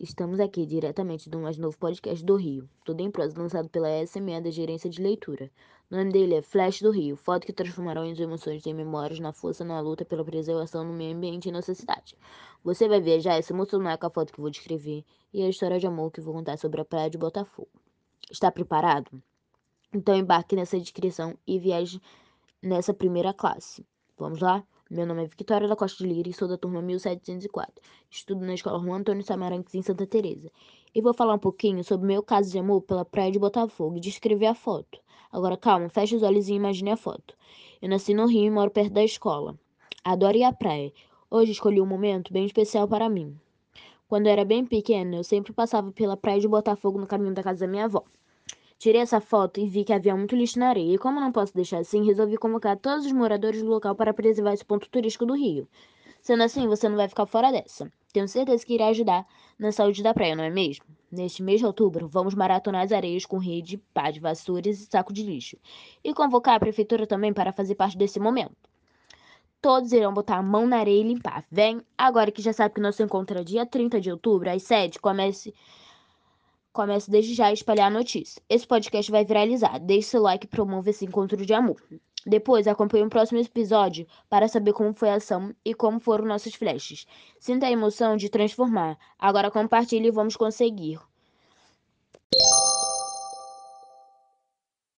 Estamos aqui diretamente do mais novo podcast do Rio, tudo em prosa lançado pela SME da Gerência de Leitura. O nome dele é Flash do Rio, foto que transformarão as emoções em memórias na força na luta pela preservação do meio ambiente em nossa cidade. Você vai viajar e se emocionar com a foto que vou descrever e a história de amor que vou contar sobre a praia de Botafogo. Está preparado? Então embarque nessa descrição e viaje nessa primeira classe. Vamos lá? Meu nome é Victoria da Costa de Lira e sou da turma 1704. Estudo na escola Juan Antônio Samaranques em Santa Teresa. E vou falar um pouquinho sobre meu caso de amor pela praia de Botafogo e descrever a foto. Agora calma, feche os olhos e imagine a foto. Eu nasci no Rio e moro perto da escola. Adoro ir à praia. Hoje escolhi um momento bem especial para mim. Quando eu era bem pequena, eu sempre passava pela praia de Botafogo no caminho da casa da minha avó. Tirei essa foto e vi que havia muito lixo na areia, e como não posso deixar assim, resolvi convocar todos os moradores do local para preservar esse ponto turístico do Rio. Sendo assim, você não vai ficar fora dessa. Tenho certeza que irá ajudar na saúde da praia, não é mesmo? Neste mês de outubro, vamos maratonar as areias com rede, pá de vassouras e saco de lixo. E convocar a prefeitura também para fazer parte desse momento. Todos irão botar a mão na areia e limpar. Vem, agora que já sabe que nosso encontro é dia 30 de outubro, às 7, comece Comece desde já a espalhar a notícia. Esse podcast vai viralizar. Deixe seu like e promova esse encontro de amor. Depois, acompanhe o próximo episódio para saber como foi a ação e como foram nossos flashes. Sinta a emoção de transformar. Agora compartilhe e vamos conseguir.